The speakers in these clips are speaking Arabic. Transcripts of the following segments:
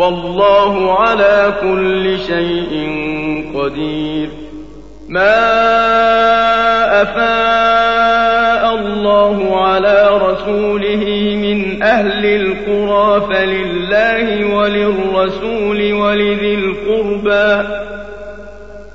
والله على كل شيء قدير. ما أفاء الله على رسوله من أهل القرى فلله وللرسول ولذي القربى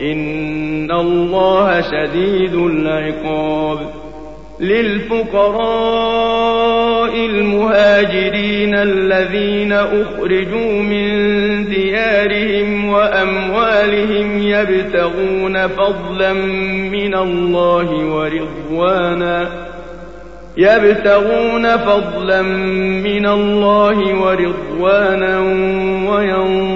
إن الله شديد العقاب للفقراء المهاجرين الذين أخرجوا من ديارهم وأموالهم يبتغون فضلا من الله ورضوانا يبتغون فضلا من الله ورضوانا وينصرون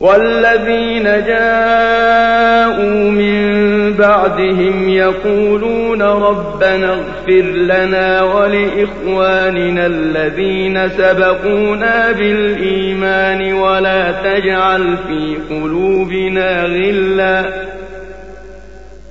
والذين جاءوا من بعدهم يقولون ربنا اغفر لنا ولإخواننا الذين سبقونا بالإيمان ولا تجعل في قلوبنا غلا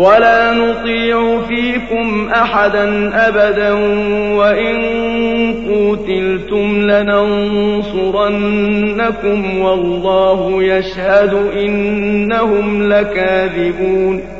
ولا نطيع فيكم أحدا أبدا وإن قوتلتم لننصرنكم والله يشهد إنهم لكاذبون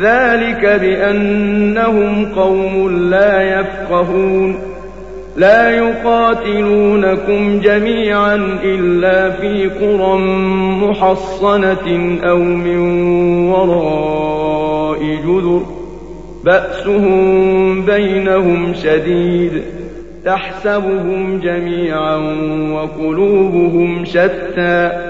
ذلك بأنهم قوم لا يفقهون. لا يقاتلونكم جميعا إلا في قرى محصنة أو من وراء جذر. بأسهم بينهم شديد. تحسبهم جميعا وقلوبهم شتى.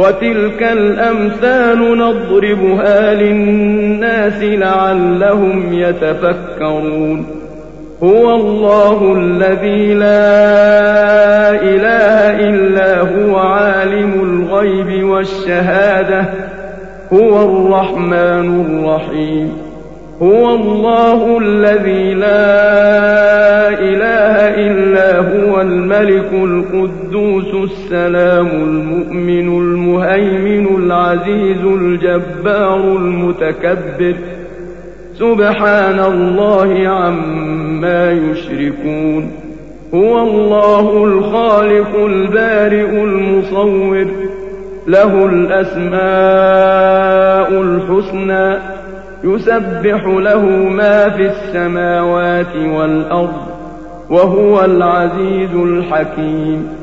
وتلك الأمثال نضربها للناس لعلهم يتفكرون. هو الله الذي لا إله إلا هو عالم الغيب والشهادة. هو الرحمن الرحيم. هو الله الذي لا إله إلا هو الملك القدوس السلام الجبار المتكبر. سبحان الله عما يشركون. هو الله الخالق البارئ المصور. له الأسماء الحسنى. يسبح له ما في السماوات والأرض. وهو العزيز الحكيم.